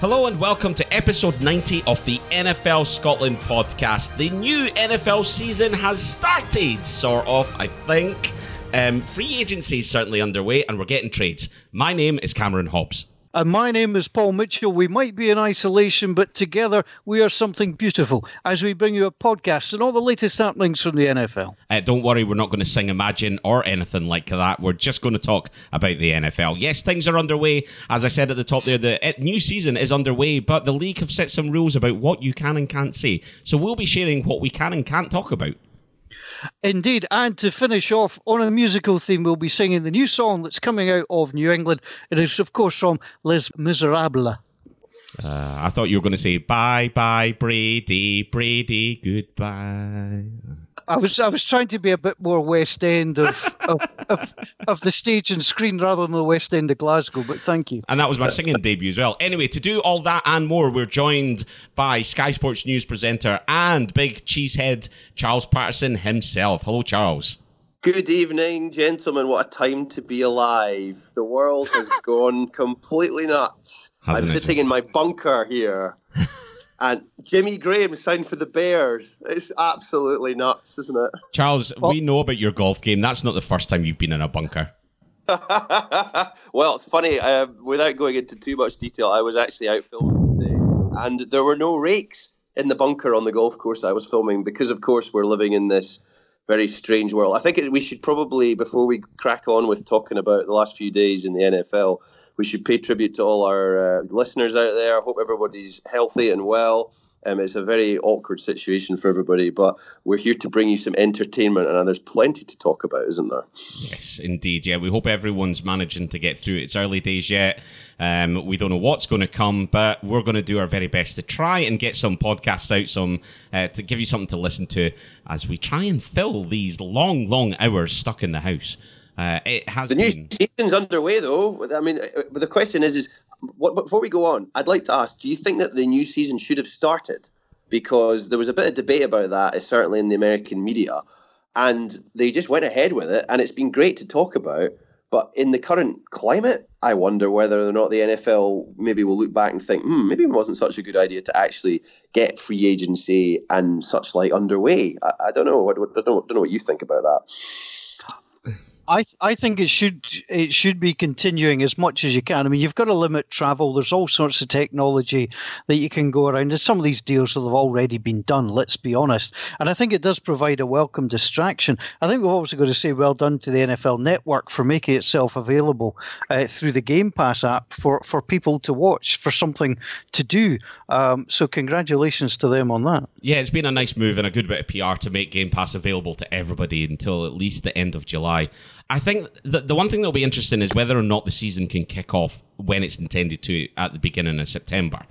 Hello and welcome to episode 90 of the NFL Scotland podcast. The new NFL season has started, sort of, I think. Um, free agency is certainly underway and we're getting trades. My name is Cameron Hobbs. And my name is Paul Mitchell. We might be in isolation, but together we are something beautiful as we bring you a podcast and all the latest happenings from the NFL. Uh, don't worry, we're not going to sing Imagine or anything like that. We're just going to talk about the NFL. Yes, things are underway. As I said at the top there, the uh, new season is underway, but the league have set some rules about what you can and can't say. So we'll be sharing what we can and can't talk about. Indeed, and to finish off on a musical theme, we'll be singing the new song that's coming out of New England. It is, of course, from Les Miserables. Uh, I thought you were going to say bye bye Brady, Brady, goodbye. I was I was trying to be a bit more West End of of, of, of, the stage and screen rather than the West End of Glasgow, but thank you. And that was my singing debut as well. Anyway, to do all that and more, we're joined by Sky Sports News presenter and big cheesehead Charles Patterson himself. Hello, Charles. Good evening, gentlemen. What a time to be alive. The world has gone completely nuts. Hasn't I'm sitting in my bunker here. And Jimmy Graham signed for the Bears. It's absolutely nuts, isn't it? Charles, well, we know about your golf game. That's not the first time you've been in a bunker. well, it's funny. Uh, without going into too much detail, I was actually out filming today, and there were no rakes in the bunker on the golf course I was filming because, of course, we're living in this very strange world. I think it, we should probably, before we crack on with talking about the last few days in the NFL, we should pay tribute to all our uh, listeners out there. I hope everybody's healthy and well. Um, it's a very awkward situation for everybody, but we're here to bring you some entertainment, and there's plenty to talk about, isn't there? Yes, indeed. Yeah, we hope everyone's managing to get through. It's early days yet. Um, we don't know what's going to come, but we're going to do our very best to try and get some podcasts out, some uh, to give you something to listen to as we try and fill these long, long hours stuck in the house. Uh, it has the new been... season's underway, though. I mean, uh, but the question is, is what, before we go on, I'd like to ask: Do you think that the new season should have started? Because there was a bit of debate about that, uh, certainly in the American media, and they just went ahead with it, and it's been great to talk about. But in the current climate, I wonder whether or not the NFL maybe will look back and think, hmm, maybe it wasn't such a good idea to actually get free agency and such like underway. I, I don't know. I, I don't, don't know what you think about that. I I think it should it should be continuing as much as you can. I mean, you've got to limit travel. There's all sorts of technology that you can go around. And some of these deals have already been done. Let's be honest. And I think it does provide a welcome distraction. I think we've also got to say well done to the NFL Network for making itself available uh, through the Game Pass app for for people to watch for something to do. Um, so congratulations to them on that. Yeah, it's been a nice move and a good bit of PR to make Game Pass available to everybody until at least the end of July. I think the, the one thing that'll be interesting is whether or not the season can kick off when it's intended to at the beginning of September.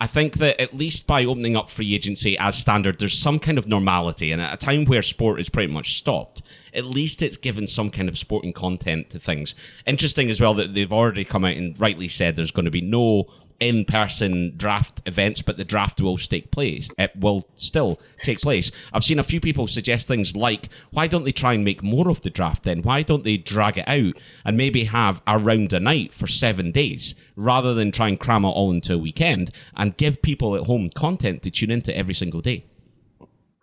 I think that at least by opening up free agency as standard, there's some kind of normality. And at a time where sport is pretty much stopped, at least it's given some kind of sporting content to things. Interesting as well that they've already come out and rightly said there's going to be no in-person draft events, but the draft will take place. It will still take place. I've seen a few people suggest things like, why don't they try and make more of the draft then? Why don't they drag it out and maybe have a round a night for seven days rather than try and cram it all into a weekend and give people at home content to tune into every single day?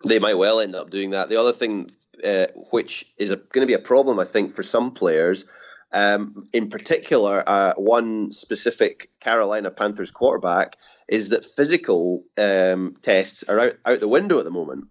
They might well end up doing that. The other thing, uh, which is going to be a problem, I think, for some players um, in particular, uh, one specific Carolina Panthers quarterback is that physical um, tests are out, out the window at the moment.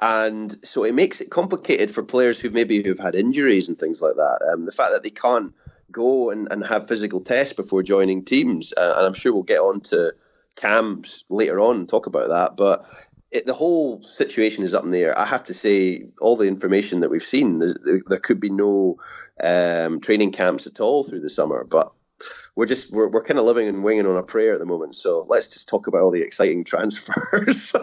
And so it makes it complicated for players who maybe who've had injuries and things like that. Um, the fact that they can't go and, and have physical tests before joining teams, uh, and I'm sure we'll get on to camps later on and talk about that. But it, the whole situation is up in the air. I have to say, all the information that we've seen, there, there could be no um, training camps at all through the summer. But we're just we're, we're kind of living and winging on a prayer at the moment. So let's just talk about all the exciting transfers.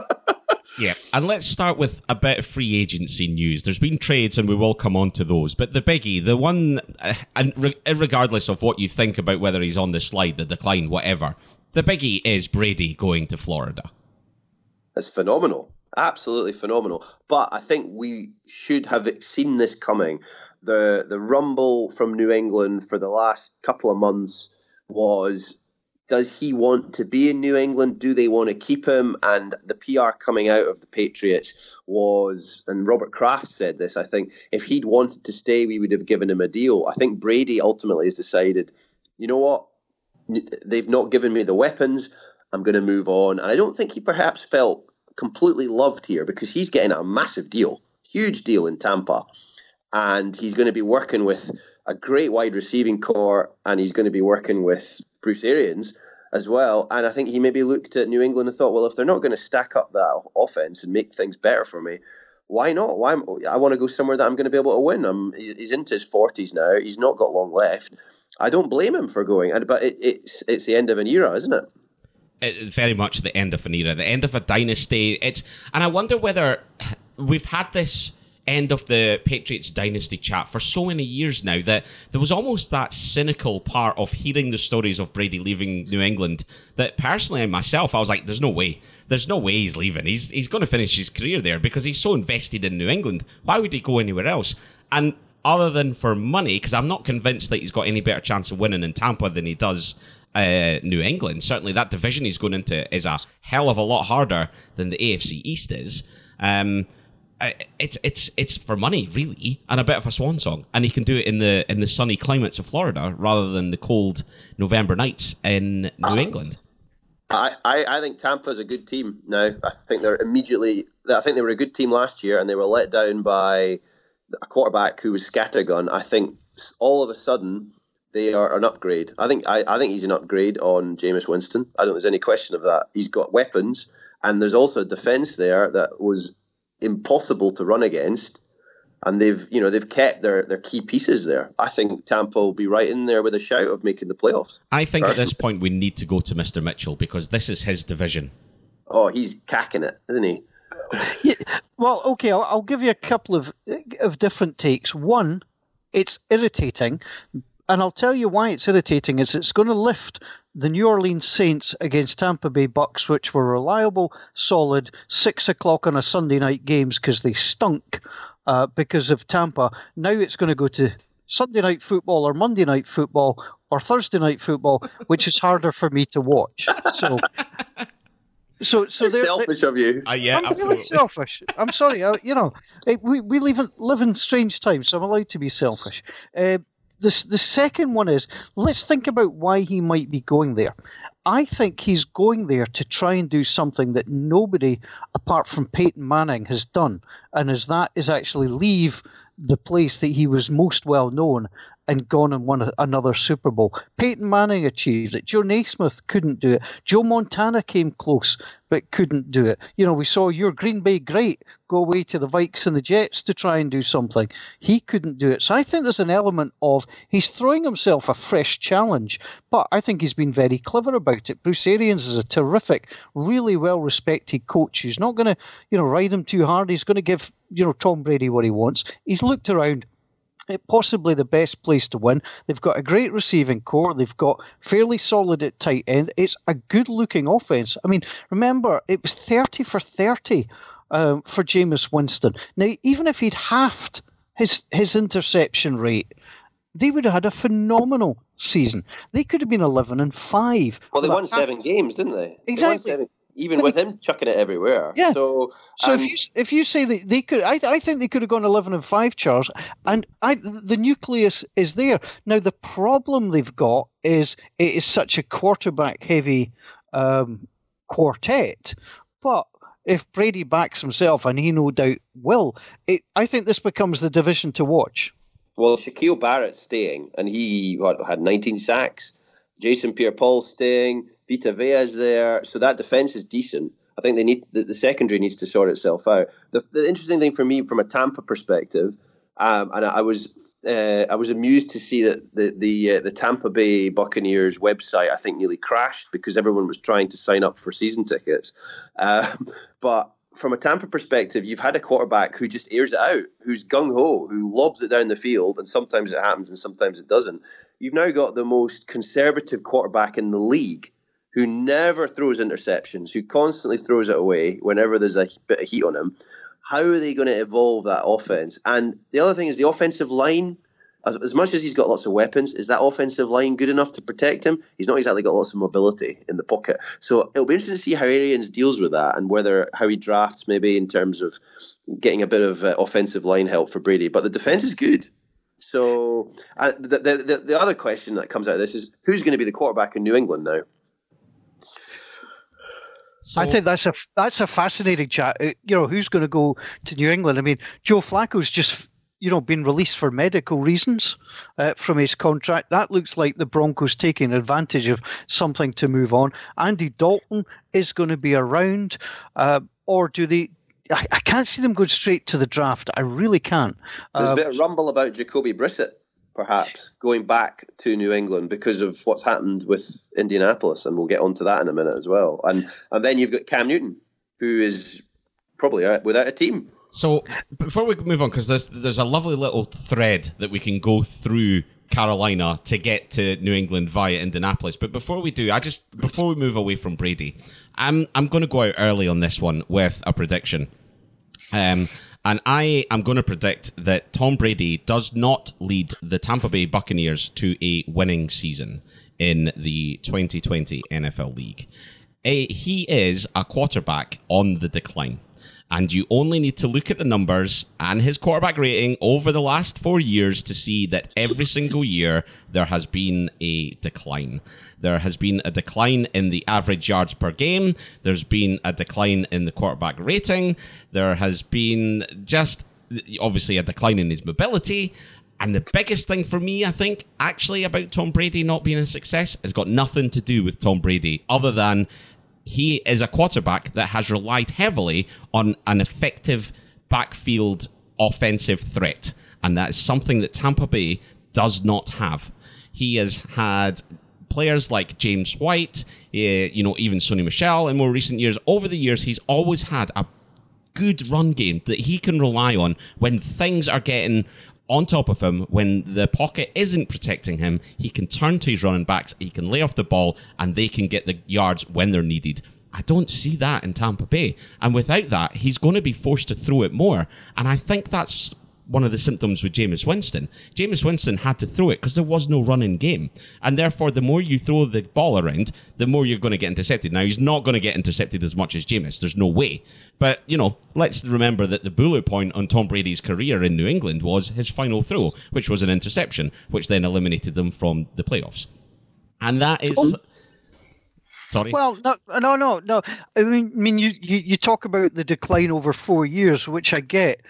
yeah, and let's start with a bit of free agency news. There's been trades, and we will come on to those. But the biggie, the one, uh, and re- regardless of what you think about whether he's on the slide, the decline, whatever, the biggie is Brady going to Florida. That's phenomenal. Absolutely phenomenal. But I think we should have seen this coming the the rumble from New England for the last couple of months was does he want to be in New England? Do they want to keep him? And the PR coming out of the Patriots was, and Robert Kraft said this, I think, if he'd wanted to stay, we would have given him a deal. I think Brady ultimately has decided, you know what? They've not given me the weapons. I'm going to move on. And I don't think he perhaps felt completely loved here because he's getting a massive deal, huge deal in Tampa. And he's going to be working with a great wide receiving corps and he's going to be working with Bruce Arians as well. And I think he maybe looked at New England and thought, well, if they're not going to stack up that offense and make things better for me, why not? Why I want to go somewhere that I'm going to be able to win. I'm, he's into his forties now. He's not got long left. I don't blame him for going, but it, it's it's the end of an era, isn't it? it? Very much the end of an era, the end of a dynasty. It's and I wonder whether we've had this end of the Patriots dynasty chat for so many years now that there was almost that cynical part of hearing the stories of Brady leaving New England that personally and myself I was like there's no way. There's no way he's leaving. He's he's going to finish his career there because he's so invested in New England. Why would he go anywhere else? And other than for money because I'm not convinced that he's got any better chance of winning in Tampa than he does uh, New England. Certainly that division he's going into is a hell of a lot harder than the AFC East is. Um, it's it's it's for money really and a bit of a swan song and he can do it in the in the sunny climates of Florida rather than the cold November nights in New uh, England. I, I, I think Tampa's a good team now. I think they're immediately I think they were a good team last year and they were let down by a quarterback who was scattergun. I think all of a sudden they are an upgrade. I think I, I think he's an upgrade on Jameis Winston. I don't think there's any question of that. He's got weapons and there's also a defense there that was impossible to run against. And they've, you know, they've kept their, their key pieces there. I think Tampa will be right in there with a shout of making the playoffs. I think Personally. at this point we need to go to Mr. Mitchell because this is his division. Oh, he's cacking it, isn't he? yeah, well, okay, I'll, I'll, give you a couple of of different takes. One, it's irritating, and I'll tell you why it's irritating. Is it's going to lift the New Orleans Saints against Tampa Bay Bucks, which were reliable, solid, six o'clock on a Sunday night games because they stunk uh, because of Tampa. Now it's going to go to Sunday night football or Monday night football or Thursday night football, which is harder for me to watch. So. So, so it's selfish of you. Uh, yeah, I'm absolutely. really selfish. I'm sorry. I, you know, we we live in, live in strange times, so I'm allowed to be selfish. Uh, the, the second one is let's think about why he might be going there. I think he's going there to try and do something that nobody apart from Peyton Manning has done, and as that is actually leave the place that he was most well known and gone and won a, another Super Bowl. Peyton Manning achieved it. Joe Namath couldn't do it. Joe Montana came close but couldn't do it. You know, we saw your Green Bay great go away to the Vikes and the Jets to try and do something. He couldn't do it. So I think there's an element of he's throwing himself a fresh challenge, but I think he's been very clever about it. Bruce Arians is a terrific, really well respected coach. He's not going to, you know, ride him too hard. He's going to give, you know, Tom Brady what he wants. He's looked around possibly the best place to win. They've got a great receiving corps. They've got fairly solid at tight end. It's a good looking offense. I mean, remember, it was 30 for 30 um, for Jameis Winston. Now, even if he'd halved his, his interception rate, they would have had a phenomenal season. They could have been 11 and 5. Well, they won seven games, didn't they? Exactly. They even with him chucking it everywhere. Yeah. So, so um, if you if you say that they could, I I think they could have gone eleven and five, Charles. And I the nucleus is there now. The problem they've got is it is such a quarterback heavy um, quartet, but. If Brady backs himself, and he no doubt will, it, I think this becomes the division to watch. Well, Shaquille Barrett staying, and he what, had 19 sacks. Jason Pierre-Paul staying. Vita Vea is there, so that defense is decent. I think they need the, the secondary needs to sort itself out. The, the, interesting thing for me, from a Tampa perspective, um, and I, I was uh, I was amused to see that the the uh, the Tampa Bay Buccaneers website I think nearly crashed because everyone was trying to sign up for season tickets. Um, but from a Tampa perspective, you've had a quarterback who just airs it out, who's gung ho, who lobs it down the field, and sometimes it happens and sometimes it doesn't. You've now got the most conservative quarterback in the league who never throws interceptions, who constantly throws it away whenever there's a bit of heat on him. How are they going to evolve that offense? And the other thing is the offensive line. as, as much as he's got lots of weapons, is that offensive line good enough to protect him? He's not exactly got lots of mobility in the pocket. So it'll be interesting to see how Arians deals with that and whether how he drafts maybe in terms of getting a bit of uh, offensive line help for Brady. But the defense is good. So uh, the, the, the the other question that comes out of this is who's going to be the quarterback in New England now? So, I think that's a that's a fascinating chat. Uh, you know, who's going to go to New England? I mean, Joe Flacco's just you know been released for medical reasons uh, from his contract. That looks like the Broncos taking advantage of something to move on. Andy Dalton is going to be around, uh, or do they? I, I, can't see them going straight to the draft. I really can't. There's uh, a bit of rumble about Jacoby Brissett perhaps going back to New England because of what's happened with Indianapolis, and we'll get onto that in a minute as well. And and then you've got Cam Newton, who is probably without a team. So before we move on, because there's there's a lovely little thread that we can go through Carolina to get to New England via Indianapolis. But before we do, I just before we move away from Brady, I'm I'm going to go out early on this one with a prediction. Um, and I am going to predict that Tom Brady does not lead the Tampa Bay Buccaneers to a winning season in the 2020 NFL League. A, he is a quarterback on the decline and you only need to look at the numbers and his quarterback rating over the last four years to see that every single year there has been a decline. There has been a decline in the average yards per game. There's been a decline in the quarterback rating. There has been just obviously a decline in his mobility. And the biggest thing for me, I think, actually about Tom Brady not being a success has got nothing to do with Tom Brady other than he is a quarterback that has relied heavily on an effective backfield offensive threat. And that is something that Tampa Bay does not have. He has had players like James White, uh, you know, even Sony Michel in more recent years. Over the years, he's always had a good run game that he can rely on when things are getting on top of him when the pocket isn't protecting him. He can turn to his running backs, he can lay off the ball, and they can get the yards when they're needed. I don't see that in Tampa Bay. And without that, he's going to be forced to throw it more. And I think that's one of the symptoms with Jameis Winston. Jameis Winston had to throw it because there was no running game. And therefore, the more you throw the ball around, the more you're going to get intercepted. Now, he's not going to get intercepted as much as Jameis. There's no way. But, you know, let's remember that the bullet point on Tom Brady's career in New England was his final throw, which was an interception, which then eliminated them from the playoffs. And that is. Oh. Sorry. Well, no, no, no, no. I mean, I mean, you, you, you talk about the decline over four years, which I get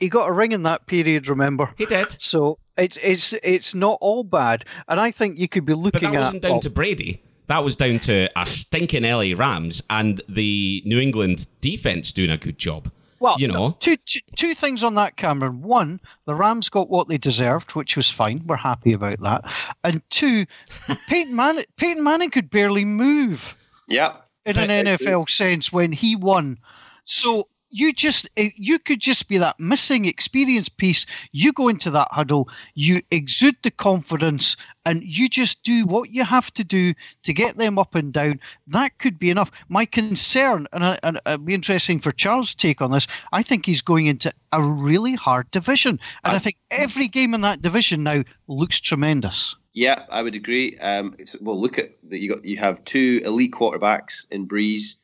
he got a ring in that period. Remember, he did. So it's it's it's not all bad, and I think you could be looking. But that wasn't at, down to Brady. That was down to a stinking LA Rams and the New England defense doing a good job. Well, you know, two, two, two things on that, Cameron. One, the Rams got what they deserved, which was fine. We're happy about that. And two, Peyton Manning, Peyton Manning could barely move. Yeah. In an NFL sense, when he won. So you just eh, you could just be that missing experience piece. You go into that huddle you exude the confidence and you just do what you have to do to get them up and down. That could be enough. My concern and, and it'd be interesting for charles take on this i think he's going into a really hard division. And I, I think every game in that division now looks tremendous. Yeah i would agree. Um, well look at that. You got you have two elite quarterbacks in Brees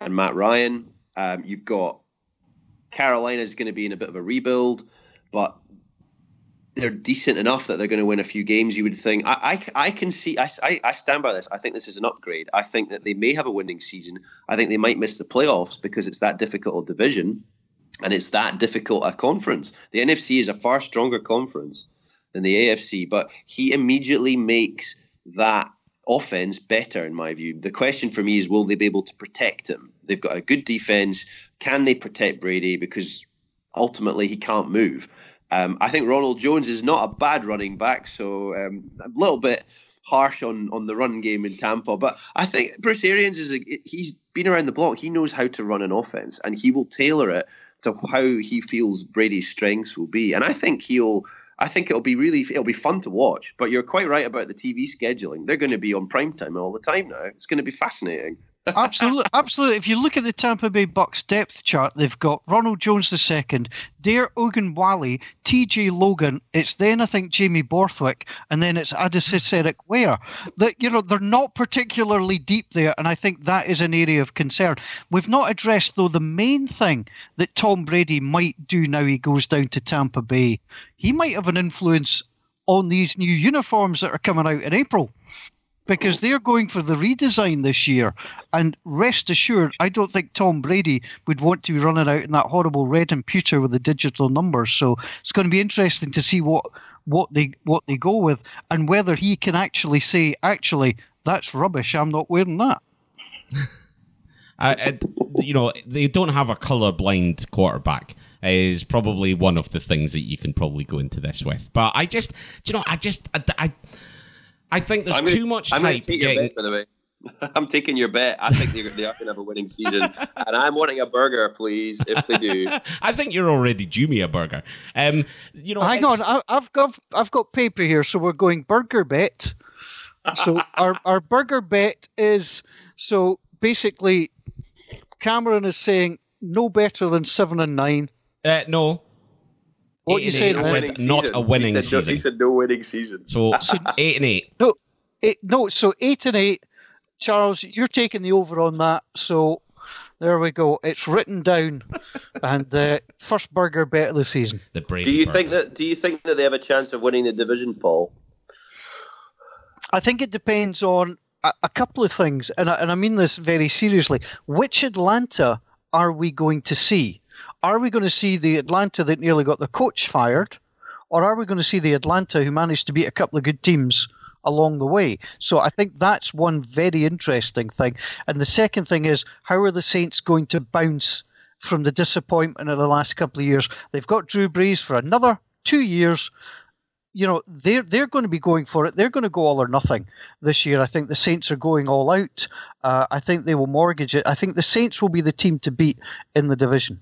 and matt ryan. Um, you've got Carolina is going to be in a bit of a rebuild, but they're decent enough that they're going to win a few games. You would think. I I, I can see. I, I stand by this. I think this is an upgrade. I think that they may have a winning season. I think they might miss the playoffs because it's that difficult a division, and it's that difficult a conference. The NFC is a far stronger conference than the AFC, but he immediately makes that offense better, in my view. The question for me is, will they be able to protect him? They've got a good defense. Can they protect Brady? Because ultimately he can't move. Um, I think Ronald Jones is not a bad running back, so um, a little bit harsh on on the run game in Tampa. But I think Bruce Arians is a, he's been around the block. He knows how to run an offense, and he will tailor it to how he feels Brady's strengths will be. And I think he'll. I think it'll be really it'll be fun to watch. But you're quite right about the TV scheduling. They're going to be on prime time all the time now. It's going to be fascinating. Absolutely, absolutely. If you look at the Tampa Bay Bucks depth chart, they've got Ronald Jones II, Dare Ogunbowale, T.J. Logan. It's then I think Jamie Borthwick, and then it's Aca'Cedric Ware. That you know they're not particularly deep there, and I think that is an area of concern. We've not addressed though the main thing that Tom Brady might do now he goes down to Tampa Bay. He might have an influence on these new uniforms that are coming out in April because they're going for the redesign this year. And rest assured, I don't think Tom Brady would want to be running out in that horrible red and pewter with the digital numbers. So it's going to be interesting to see what what they what they go with and whether he can actually say, actually, that's rubbish. I'm not wearing that. I, you know, they don't have a colorblind quarterback is probably one of the things that you can probably go into this with. But I just, you know, I just, I, I, I think there's gonna, too much I'm hype. Take getting... your bet, by the way. I'm taking your bet. I think they, they are going to have a winning season, and I'm wanting a burger, please, if they do. I think you're already due me a burger. Um, you know, hang on, I, I've got I've got paper here, so we're going burger bet. So our our burger bet is so basically, Cameron is saying no better than seven and nine. Uh, no. What you said? I said not a winning he said, season. He said no winning season. So, so eight and eight. No, eight, no. So eight and eight. Charles, you're taking the over on that. So there we go. It's written down, and the uh, first burger bet of the season. The Brady do you burger. think that? Do you think that they have a chance of winning the division, Paul? I think it depends on a, a couple of things, and I, and I mean this very seriously. Which Atlanta are we going to see? Are we going to see the Atlanta that nearly got the coach fired, or are we going to see the Atlanta who managed to beat a couple of good teams along the way? So I think that's one very interesting thing. And the second thing is how are the Saints going to bounce from the disappointment of the last couple of years? They've got Drew Brees for another two years you know they're they're going to be going for it. They're going to go all or nothing this year. I think the Saints are going all out. Uh, I think they will mortgage it. I think the Saints will be the team to beat in the division.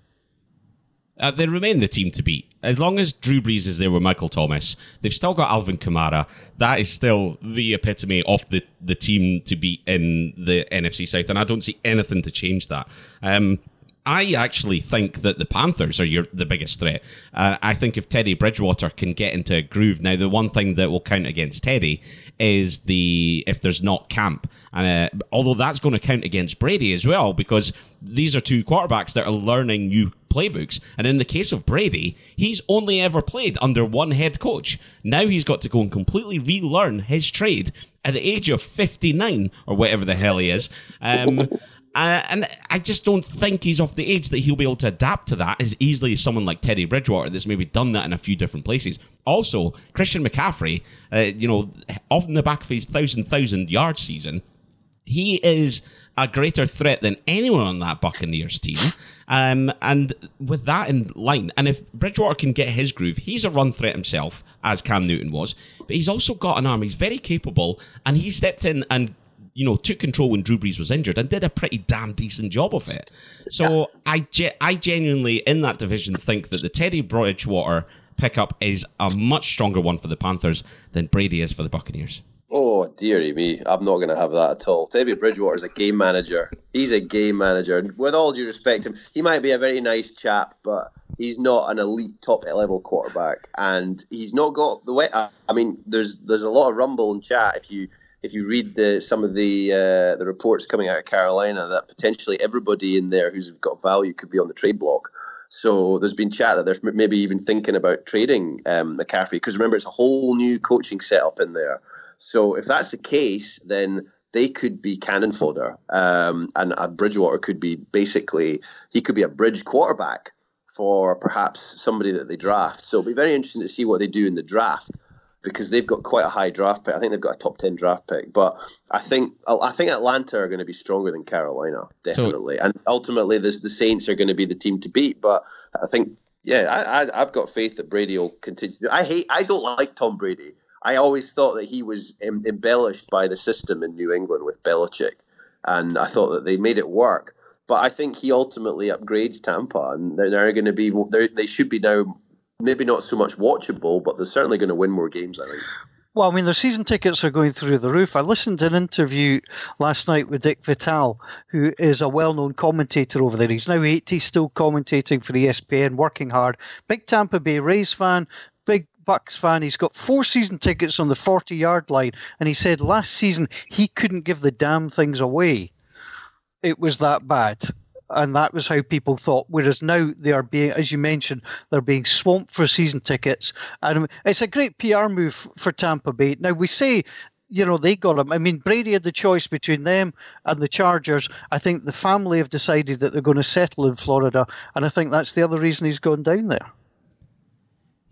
Uh, they remain the team to beat. As long as Drew Brees is there with Michael Thomas, they've still got Alvin Kamara. That is still the epitome of the, the team to beat in the NFC South, and I don't see anything to change that. Um, I actually think that the Panthers are your, the biggest threat. Uh, I think if Teddy Bridgewater can get into a groove now, the one thing that will count against Teddy is the if there's not camp. Uh, although that's going to count against Brady as well because these are two quarterbacks that are learning new playbooks. And in the case of Brady, he's only ever played under one head coach. Now he's got to go and completely relearn his trade at the age of 59 or whatever the hell he is. Um, uh, and I just don't think he's off the age that he'll be able to adapt to that as easily as someone like Teddy Bridgewater that's maybe done that in a few different places. Also, Christian McCaffrey, uh, you know, off in the back of his thousand thousand yard season, he is a greater threat than anyone on that Buccaneers team. Um, and with that in line, and if Bridgewater can get his groove, he's a run threat himself, as Cam Newton was, but he's also got an arm. He's very capable, and he stepped in and you know, took control when Drew Brees was injured and did a pretty damn decent job of it. So yeah. I, ge- I genuinely, in that division, think that the Teddy Bridgewater pickup is a much stronger one for the Panthers than Brady is for the Buccaneers. Oh, dearie me. I'm not going to have that at all. Teddy Bridgewater is a game manager. He's a game manager. And with all due respect him, he might be a very nice chap, but he's not an elite top level quarterback. And he's not got the way. I mean, there's there's a lot of rumble and chat if you if you read the, some of the uh, the reports coming out of Carolina, that potentially everybody in there who's got value could be on the trade block. So there's been chat that they're maybe even thinking about trading um, McCaffrey because remember it's a whole new coaching setup in there. So if that's the case, then they could be cannon fodder, um, and uh, Bridgewater could be basically he could be a bridge quarterback for perhaps somebody that they draft. So it'll be very interesting to see what they do in the draft because they've got quite a high draft pick. I think they've got a top ten draft pick, but I think I think Atlanta are going to be stronger than Carolina, definitely, so, and ultimately the the Saints are going to be the team to beat. But I think, yeah, I, I have got faith that Brady will continue. I hate, I don't like Tom Brady. I always thought that he was em- embellished by the system in New England with Belichick, and I thought that they made it work. But I think he ultimately upgrades Tampa, and they're going to be they should be now maybe not so much watchable, but they're certainly going to win more games. I think. Well, I mean, their season tickets are going through the roof. I listened to an interview last night with Dick Vitale, who is a well known commentator over there. He's now 80, still commentating for ESPN, working hard. Big Tampa Bay Rays fan, big Bucks fan. He's got four season tickets on the 40 yard line. And he said last season he couldn't give the damn things away. It was that bad and that was how people thought. Whereas now they are being, as you mentioned, they're being swamped for season tickets, and it's a great PR move for Tampa Bay. Now we say. You know, they got him. I mean, Brady had the choice between them and the Chargers. I think the family have decided that they're going to settle in Florida, and I think that's the other reason he's gone down there.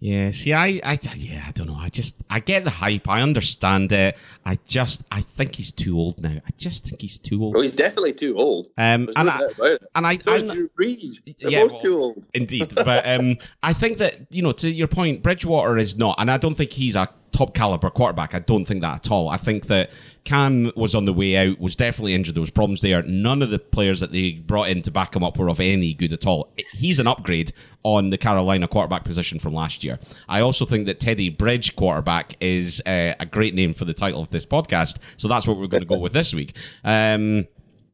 Yeah, see, I, I, yeah, I don't know. I just, I get the hype. I understand it. I just, I think he's too old now. I just think he's too old. Well, he's definitely too old. Um, and, no I, and I, so Drew Brees. They're yeah, both well, too old. Indeed, but um, I think that you know, to your point, Bridgewater is not, and I don't think he's a top caliber quarterback. I don't think that at all. I think that Cam was on the way out, was definitely injured. There was problems there. None of the players that they brought in to back him up were of any good at all. He's an upgrade on the Carolina quarterback position from last year. I also think that Teddy Bridge quarterback is uh, a great name for the title of this podcast. So that's what we're going to go with this week. Um,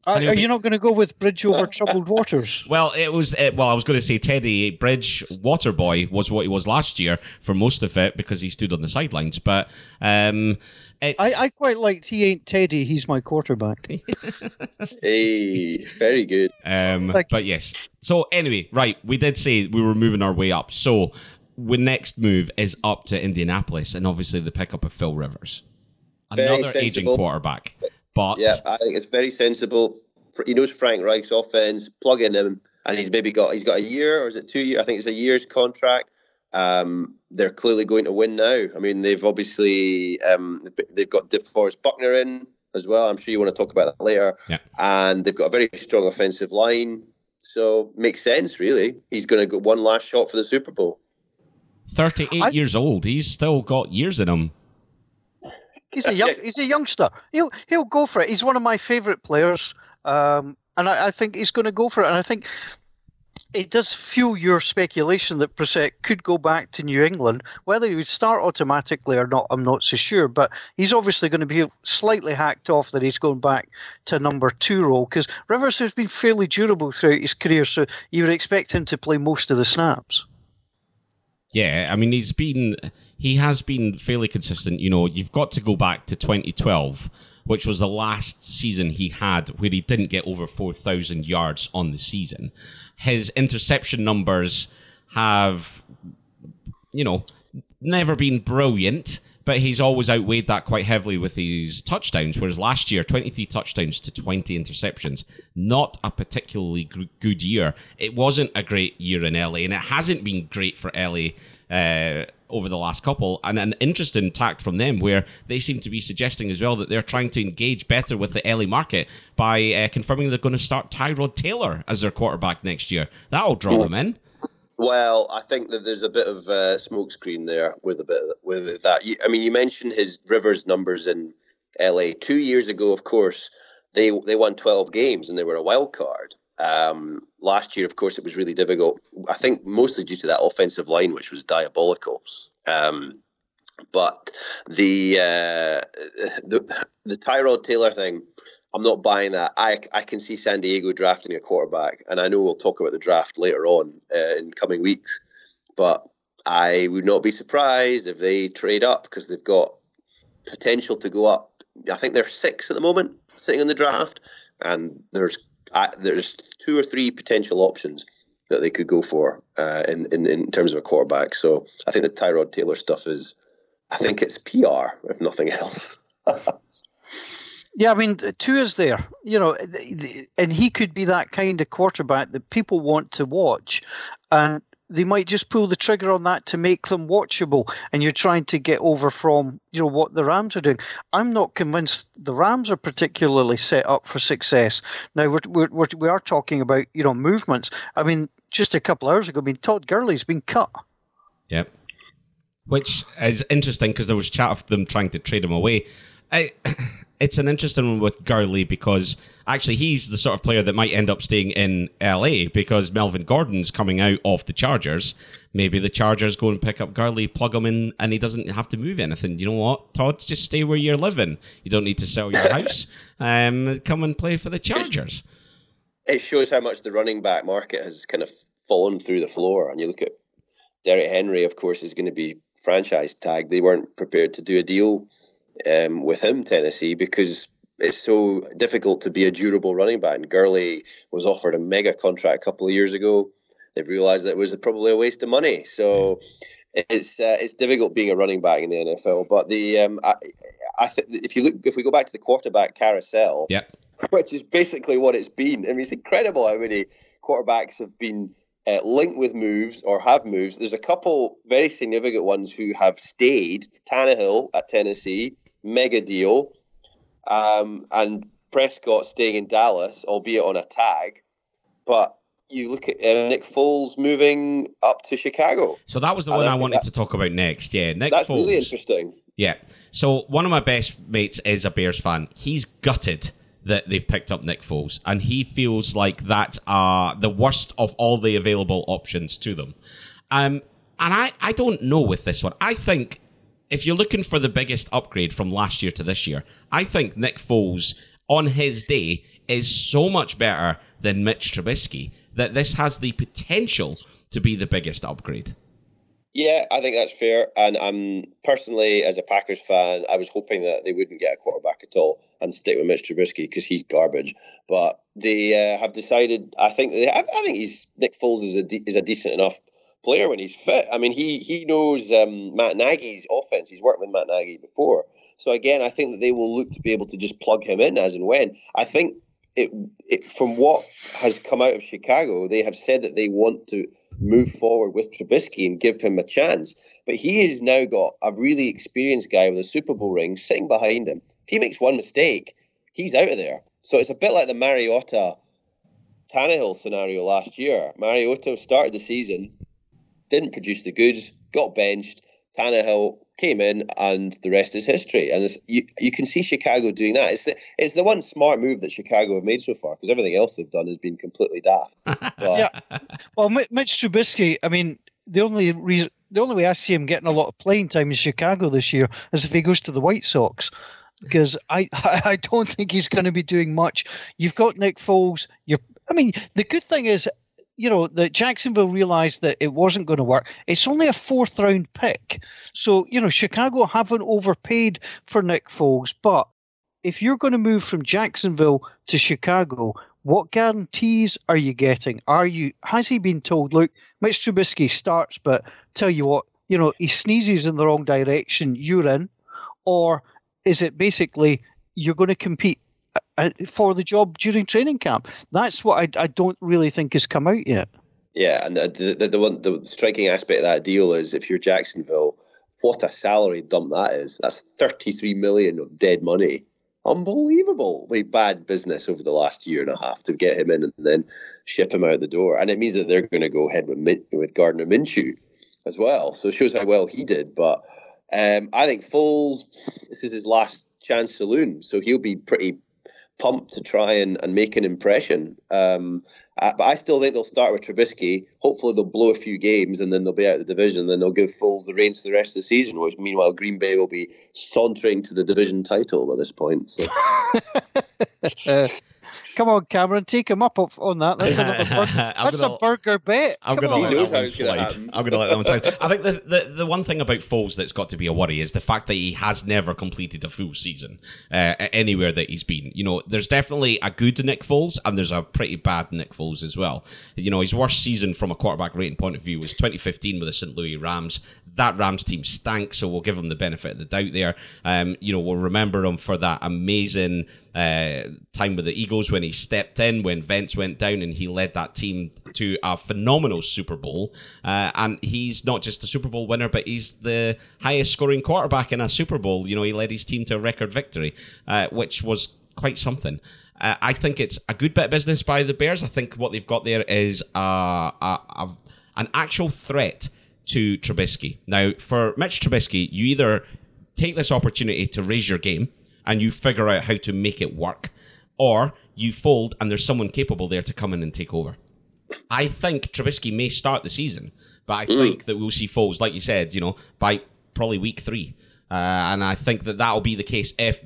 are, are you not going to go with Bridge over Troubled Waters? Well, it was. Uh, well, I was going to say Teddy Bridge Water Boy was what he was last year for most of it because he stood on the sidelines. But um, I, I quite liked he ain't Teddy. He's my quarterback. hey, very good. Um, but yes. So anyway, right, we did say we were moving our way up. So the next move is up to Indianapolis, and obviously the pickup of Phil Rivers, another aging quarterback. But yeah, I think it's very sensible. He knows Frank Reich's offense. Plug in him, and he's maybe got he's got a year or is it two years? I think it's a year's contract. Um, they're clearly going to win now. I mean, they've obviously um, they've got DeForest Buckner in as well. I'm sure you want to talk about that later. Yeah. And they've got a very strong offensive line, so makes sense really. He's going to get one last shot for the Super Bowl. Thirty-eight I, years old. He's still got years in him. He's a young. He's a youngster. He'll he'll go for it. He's one of my favourite players, um, and I, I think he's going to go for it. And I think it does fuel your speculation that Brissett could go back to New England. Whether he would start automatically or not, I'm not so sure. But he's obviously going to be slightly hacked off that he's going back to number two role because Rivers has been fairly durable throughout his career, so you would expect him to play most of the snaps. Yeah, I mean he's been he has been fairly consistent. You know, you've got to go back to 2012 which was the last season he had where he didn't get over 4,000 yards on the season. His interception numbers have, you know, never been brilliant, but he's always outweighed that quite heavily with his touchdowns. Whereas last year, 23 touchdowns to 20 interceptions, not a particularly good year. It wasn't a great year in LA, and it hasn't been great for LA uh, over the last couple, and an interesting tact from them where they seem to be suggesting as well that they're trying to engage better with the LA market by uh, confirming they're going to start Tyrod Taylor as their quarterback next year. That'll draw them in. Well, I think that there's a bit of a smokescreen there with a bit of, with that. I mean, you mentioned his Rivers numbers in LA two years ago. Of course, they they won 12 games and they were a wild card. Um, last year, of course, it was really difficult. I think mostly due to that offensive line, which was diabolical. Um, but the, uh, the the Tyrod Taylor thing, I'm not buying that. I I can see San Diego drafting a quarterback, and I know we'll talk about the draft later on uh, in coming weeks. But I would not be surprised if they trade up because they've got potential to go up. I think they're six at the moment, sitting in the draft, and there's I, there's two or three potential options that they could go for uh, in, in in terms of a quarterback. So I think the Tyrod Taylor stuff is, I think it's PR if nothing else. yeah, I mean, two is there, you know, and he could be that kind of quarterback that people want to watch, and they might just pull the trigger on that to make them watchable and you're trying to get over from you know what the rams are doing. I'm not convinced the rams are particularly set up for success. Now we're, we're, we are talking about you know movements. I mean just a couple hours ago i mean todd Gurley's been cut. Yep. Which is interesting because there was chat of them trying to trade him away. I, it's an interesting one with Gurley because actually he's the sort of player that might end up staying in LA because Melvin Gordon's coming out of the Chargers. Maybe the Chargers go and pick up Gurley, plug him in, and he doesn't have to move anything. You know what, Todd? Just stay where you're living. You don't need to sell your house. Um, come and play for the Chargers. It shows how much the running back market has kind of fallen through the floor. And you look at Derrick Henry, of course, is going to be franchise tag. They weren't prepared to do a deal um, with him, Tennessee, because it's so difficult to be a durable running back. And Gurley was offered a mega contract a couple of years ago. They've realised that it was probably a waste of money. So it's uh, it's difficult being a running back in the NFL. But the um, I, I th- if you look if we go back to the quarterback carousel, yeah, which is basically what it's been. I mean, it's incredible how many quarterbacks have been uh, linked with moves or have moves. There's a couple very significant ones who have stayed. Tannehill at Tennessee, mega deal, um, and Prescott staying in Dallas, albeit on a tag. But you look at uh, Nick Foles moving up to Chicago. So that was the one I, I wanted that, to talk about next. Yeah, Nick that's Foles. really interesting. Yeah. So one of my best mates is a Bears fan. He's gutted that they've picked up Nick Foles, and he feels like that's uh, the worst of all the available options to them. Um, and I, I don't know with this one. I think if you're looking for the biggest upgrade from last year to this year, I think Nick Foles on his day is so much better than Mitch Trubisky that this has the potential to be the biggest upgrade. Yeah, I think that's fair. And I'm personally, as a Packers fan, I was hoping that they wouldn't get a quarterback at all and stick with Mitch Trubisky because he's garbage. But they uh, have decided. I think they, I, I think he's Nick Foles is a de- is a decent enough player when he's fit. I mean, he he knows um, Matt Nagy's offense. He's worked with Matt Nagy before. So again, I think that they will look to be able to just plug him in as and when. I think it, it from what has come out of Chicago, they have said that they want to move forward with Trubisky and give him a chance. But he has now got a really experienced guy with a Super Bowl ring sitting behind him. If he makes one mistake, he's out of there. So it's a bit like the Mariota Tannehill scenario last year. Mariota started the season, didn't produce the goods, got benched. Tannehill came in, and the rest is history. And you you can see Chicago doing that. It's the, it's the one smart move that Chicago have made so far because everything else they've done has been completely daft. But, yeah. Well, Mitch Trubisky. I mean, the only reason. The only way I see him getting a lot of playing time in Chicago this year is if he goes to the White Sox because I, I don't think he's going to be doing much. You've got Nick Foles. You're, I mean, the good thing is you know, that Jacksonville realized that it wasn't going to work. It's only a fourth round pick. So, you know, Chicago haven't overpaid for Nick Foles. But if you're going to move from Jacksonville to Chicago, what guarantees are you getting? Are you has he been told, look, Mitch Trubisky starts, but tell you what, you know, he sneezes in the wrong direction, you're in? Or is it basically you're going to compete for the job during training camp. That's what I, I don't really think has come out yet. Yeah, and the, the, the one the striking aspect of that deal is if you're Jacksonville, what a salary dump that is. That's 33 million of dead money. Unbelievably bad business over the last year and a half to get him in and then ship him out the door. And it means that they're going to go ahead with with Gardner Minshew as well. So it shows how well he did. But um, I think Foles, this is his last chance saloon, so he'll be pretty pumped to try and, and make an impression. Um, uh, but I still think they'll start with Trubisky. Hopefully, they'll blow a few games and then they'll be out of the division. Then they'll give Foles the reins for the rest of the season. Which meanwhile, Green Bay will be sauntering to the division title by this point. So. Come on, Cameron, take him up on that. That's, burger, that's gonna, a burger bet. I'm going to let that one slide. I'm going to let that one slide. I think the, the, the one thing about Foles that's got to be a worry is the fact that he has never completed a full season uh, anywhere that he's been. You know, there's definitely a good Nick Foles and there's a pretty bad Nick Foles as well. You know, his worst season from a quarterback rating point of view was 2015 with the St. Louis Rams. That Rams team stank, so we'll give him the benefit of the doubt there. Um, you know, we'll remember him for that amazing uh, time with the Eagles when he stepped in, when Wentz went down, and he led that team to a phenomenal Super Bowl. Uh, and he's not just a Super Bowl winner, but he's the highest scoring quarterback in a Super Bowl. You know, he led his team to a record victory, uh, which was quite something. Uh, I think it's a good bit of business by the Bears. I think what they've got there is a, a, a, an actual threat to Trubisky. Now, for Mitch Trubisky, you either take this opportunity to raise your game and you figure out how to make it work, or you fold and there's someone capable there to come in and take over. I think Trubisky may start the season, but I mm. think that we'll see Foles, like you said, you know, by probably week three. Uh, and I think that that'll be the case if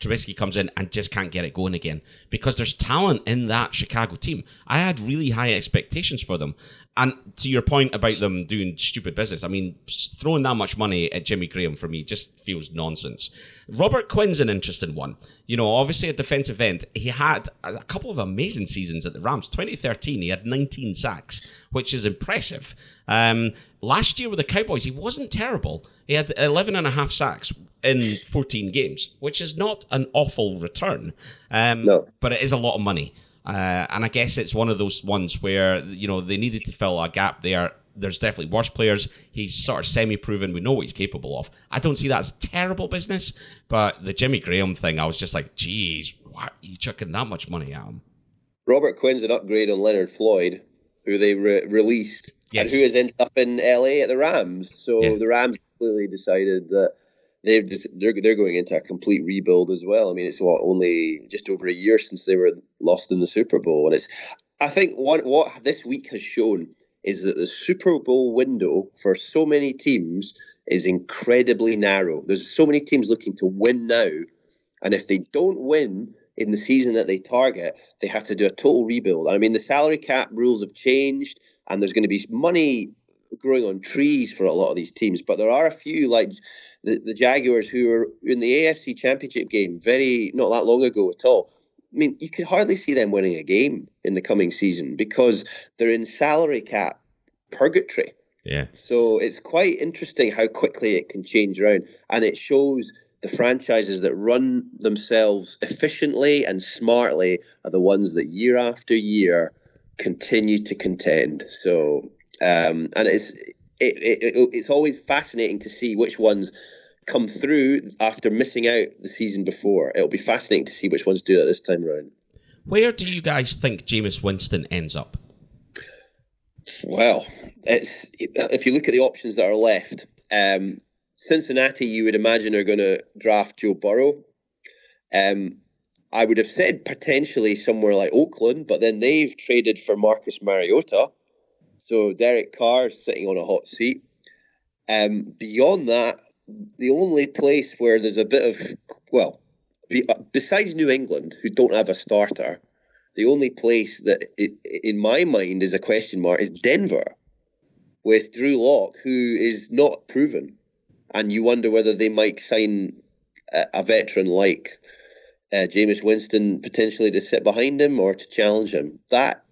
Trubisky comes in and just can't get it going again because there's talent in that Chicago team. I had really high expectations for them. And to your point about them doing stupid business, I mean, throwing that much money at Jimmy Graham for me just feels nonsense. Robert Quinn's an interesting one. You know, obviously a defensive end. He had a couple of amazing seasons at the Rams. 2013, he had 19 sacks, which is impressive. Um, last year with the Cowboys, he wasn't terrible. He had 11 and a half sacks in 14 games, which is not an awful return. Um, no. But it is a lot of money. Uh, and I guess it's one of those ones where, you know, they needed to fill a gap there. There's definitely worse players. He's sort of semi proven. We know what he's capable of. I don't see that as terrible business, but the Jimmy Graham thing, I was just like, geez, why are you chucking that much money at him? Robert Quinn's an upgrade on Leonard Floyd, who they re- released yes. and who has ended up in LA at the Rams. So yeah. the Rams completely decided that they're just they're they're going into a complete rebuild as well. I mean, it's what only just over a year since they were lost in the Super Bowl, and it's I think what what this week has shown is that the Super Bowl window for so many teams is incredibly narrow. There's so many teams looking to win now, and if they don't win in the season that they target, they have to do a total rebuild. I mean, the salary cap rules have changed, and there's going to be money growing on trees for a lot of these teams. But there are a few like the, the Jaguars who were in the AFC Championship game very not that long ago at all. I mean, you could hardly see them winning a game in the coming season because they're in salary cap purgatory. Yeah. So it's quite interesting how quickly it can change around, and it shows the franchises that run themselves efficiently and smartly are the ones that year after year continue to contend. So, um, and it's it, it, it's always fascinating to see which ones come through after missing out the season before. It'll be fascinating to see which ones do that this time around. Where do you guys think Jameis Winston ends up? Well, it's if you look at the options that are left, um, Cincinnati, you would imagine, are going to draft Joe Burrow. Um, I would have said potentially somewhere like Oakland, but then they've traded for Marcus Mariota. So Derek Carr is sitting on a hot seat. Um, beyond that, the only place where there's a bit of well, uh, besides New England, who don't have a starter, the only place that, it, in my mind, is a question mark is Denver, with Drew Lock, who is not proven, and you wonder whether they might sign a, veteran like uh, Jameis Winston potentially to sit behind him or to challenge him. That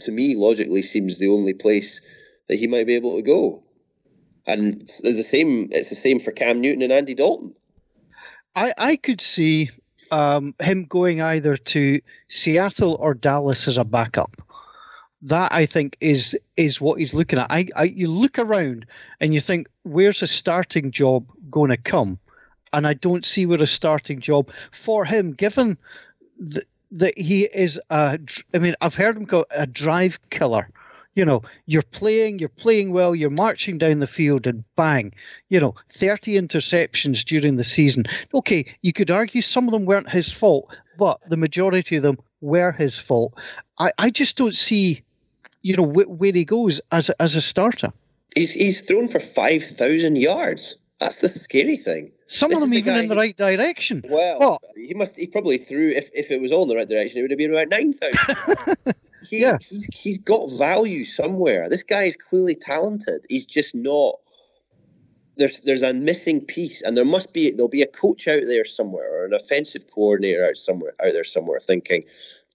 to me, logically, seems the only place that he might be able to go. And it's the same. It's the same for Cam Newton and Andy Dalton. I I could see um, him going either to Seattle or Dallas as a backup. That I think is is what he's looking at. I, I you look around and you think, where's a starting job going to come? And I don't see where a starting job for him, given that he is a. I mean, I've heard him call a drive killer. You know, you're playing, you're playing well, you're marching down the field, and bang, you know, 30 interceptions during the season. Okay, you could argue some of them weren't his fault, but the majority of them were his fault. I, I just don't see, you know, wh- where he goes as a, as a starter. He's he's thrown for five thousand yards. That's the scary thing. Some this of them even the in the right direction. Well, he must. He probably threw. If, if it was all in the right direction, it would have been about nine thousand. he, yeah. he's he's got value somewhere. This guy is clearly talented. He's just not. There's there's a missing piece, and there must be there'll be a coach out there somewhere or an offensive coordinator out somewhere out there somewhere thinking,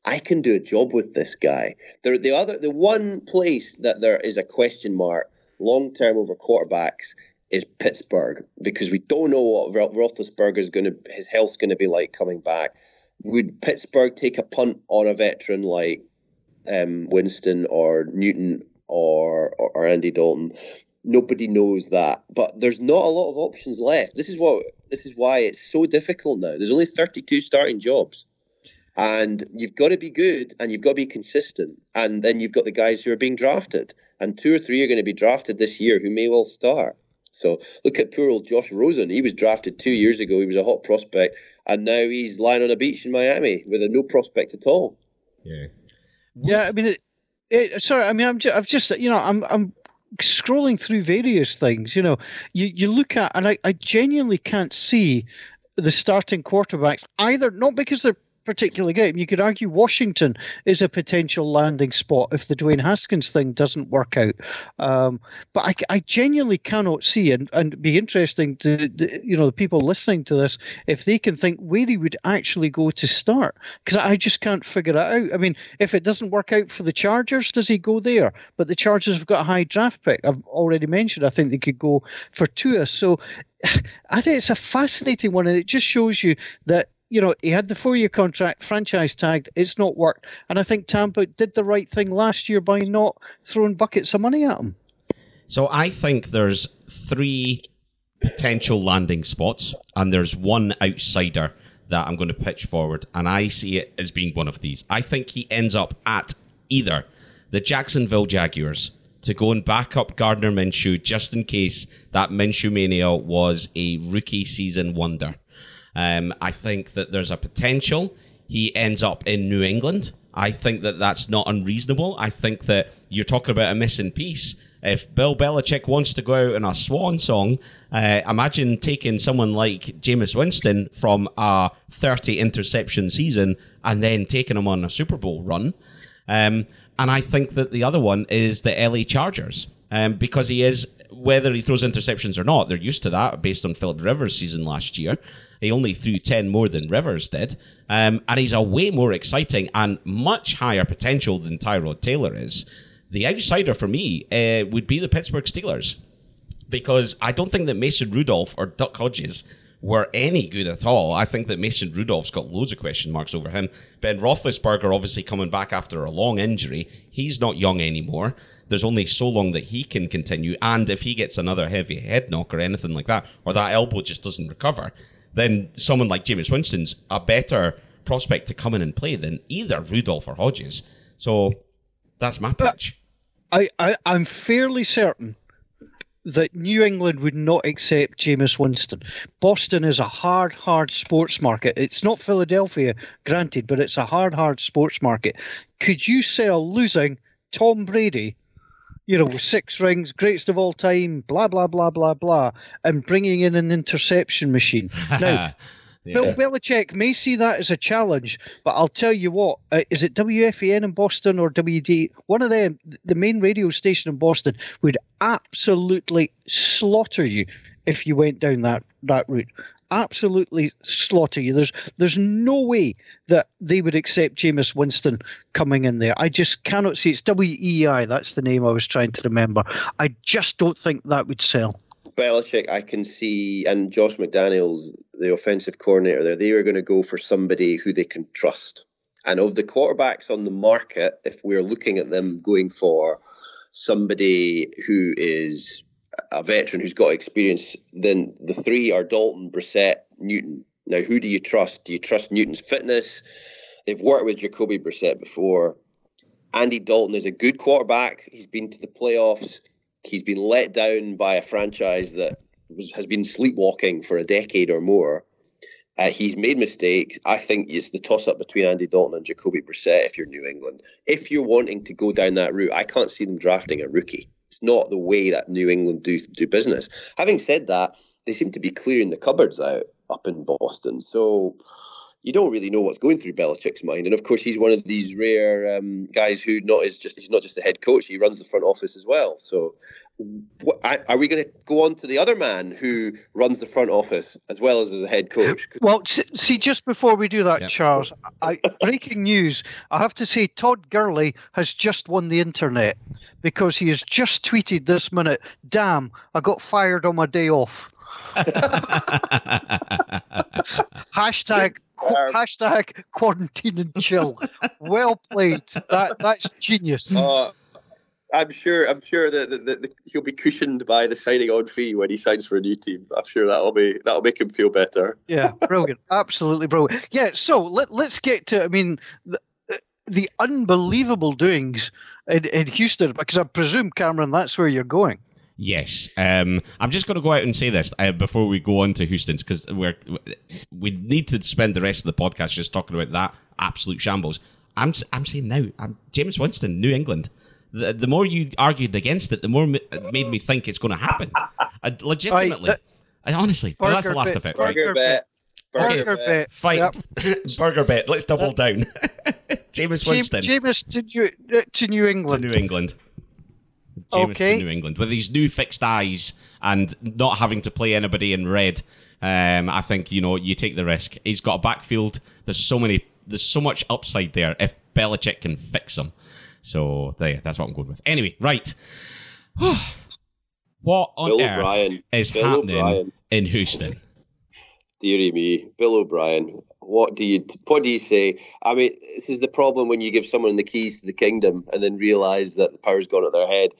I can do a job with this guy. There the other the one place that there is a question mark long term over quarterbacks is Pittsburgh because we don't know what Roethlisberger is going to his health's going to be like coming back. Would Pittsburgh take a punt on a veteran like um, Winston or Newton or, or, or Andy Dalton? Nobody knows that, but there's not a lot of options left. This is what this is why it's so difficult now. There's only 32 starting jobs. And you've got to be good and you've got to be consistent. And then you've got the guys who are being drafted. And two or three are going to be drafted this year who may well start. So look at poor old Josh Rosen. He was drafted two years ago. He was a hot prospect, and now he's lying on a beach in Miami with a no prospect at all. Yeah. Yeah, I mean, it, it, sorry, I mean, I'm just, I've just, you know, I'm, I'm scrolling through various things. You know, you, you look at, and I, I genuinely can't see the starting quarterbacks either, not because they're particularly great. You could argue Washington is a potential landing spot if the Dwayne Haskins thing doesn't work out. Um, but I, I, genuinely cannot see, and and be interesting to the, you know the people listening to this if they can think where he would actually go to start because I just can't figure it out. I mean, if it doesn't work out for the Chargers, does he go there? But the Chargers have got a high draft pick. I've already mentioned. I think they could go for Tua. So I think it's a fascinating one, and it just shows you that you know, he had the four year contract, franchise tagged, it's not worked. And I think Tampa did the right thing last year by not throwing buckets of money at him. So I think there's three potential landing spots, and there's one outsider that I'm going to pitch forward, and I see it as being one of these. I think he ends up at either the Jacksonville Jaguars to go and back up Gardner Minshew just in case that Minshew mania was a rookie season wonder. Um, I think that there's a potential he ends up in New England. I think that that's not unreasonable. I think that you're talking about a missing piece. If Bill Belichick wants to go out in a swan song, uh, imagine taking someone like Jameis Winston from a 30 interception season and then taking him on a Super Bowl run. Um, and I think that the other one is the LA Chargers um, because he is whether he throws interceptions or not, they're used to that based on Philip Rivers' season last year. He only threw 10 more than Rivers did. Um, and he's a way more exciting and much higher potential than Tyrod Taylor is. The outsider for me uh, would be the Pittsburgh Steelers because I don't think that Mason Rudolph or Duck Hodges were any good at all. I think that Mason Rudolph's got loads of question marks over him. Ben Roethlisberger obviously coming back after a long injury. He's not young anymore there's only so long that he can continue. And if he gets another heavy head knock or anything like that, or that elbow just doesn't recover, then someone like Jameis Winston's a better prospect to come in and play than either Rudolph or Hodges. So that's my pitch. I, I, I'm fairly certain that New England would not accept Jameis Winston. Boston is a hard, hard sports market. It's not Philadelphia, granted, but it's a hard, hard sports market. Could you sell losing Tom Brady you know, six rings, greatest of all time, blah blah blah blah blah, and bringing in an interception machine. Now, yeah. Bill Belichick may see that as a challenge, but I'll tell you what: uh, is it WFAN in Boston or WD? One of them, the main radio station in Boston, would absolutely slaughter you if you went down that that route absolutely slaughter you. There's there's no way that they would accept Jameis Winston coming in there. I just cannot see. It's WEEI. That's the name I was trying to remember. I just don't think that would sell. Belichick, I can see, and Josh McDaniels, the offensive coordinator there, they are going to go for somebody who they can trust. And of the quarterbacks on the market, if we're looking at them going for somebody who is a veteran who's got experience, then the three are Dalton, Brissett, Newton. Now, who do you trust? Do you trust Newton's fitness? They've worked with Jacoby Brissett before. Andy Dalton is a good quarterback. He's been to the playoffs. He's been let down by a franchise that was, has been sleepwalking for a decade or more. Uh, he's made mistakes. I think it's the toss up between Andy Dalton and Jacoby Brissett if you're New England. If you're wanting to go down that route, I can't see them drafting a rookie. It's not the way that New England do do business. Having said that, they seem to be clearing the cupboards out up in Boston. So you don't really know what's going through Belichick's mind. And of course, he's one of these rare um, guys who not is just he's not just the head coach; he runs the front office as well. So, what, are we going to go on to the other man who runs the front office as well as as a head coach? Well, see, just before we do that, yep. Charles, I, breaking news: I have to say Todd Gurley has just won the internet because he has just tweeted this minute. Damn, I got fired on my day off. Hashtag hashtag quarantine and chill. well played. That that's genius. Uh, I'm sure. I'm sure that, that, that, he'll be cushioned by the signing on fee when he signs for a new team. I'm sure that'll be that'll make him feel better. Yeah, brilliant. Absolutely brilliant. Yeah. So let let's get to. I mean, the, the unbelievable doings in, in Houston, because I presume Cameron, that's where you're going. Yes, um, I'm just going to go out and say this uh, before we go on to Houston's because we're we need to spend the rest of the podcast just talking about that absolute shambles. I'm I'm saying now, I'm Jameis Winston, New England. The, the more you argued against it, the more it made me think it's going to happen. I, legitimately, I, I honestly, but that's the last of it. Burger bet. Burger, Burger bet. Fight. Yep. Burger bet. Let's double down. Jameis Winston. Jameis to New, uh, to New England. To New England. Jameis okay. to New England with these new fixed eyes and not having to play anybody in red. Um, I think you know you take the risk. He's got a backfield. There's so many. There's so much upside there if Belichick can fix him. So there, that's what I'm going with. Anyway, right. what on Bill earth O'Brien. is Bill happening O'Brien. in Houston? Deary me, Bill O'Brien. What do you what do you say? I mean, this is the problem when you give someone the keys to the kingdom and then realize that the power's gone at their head.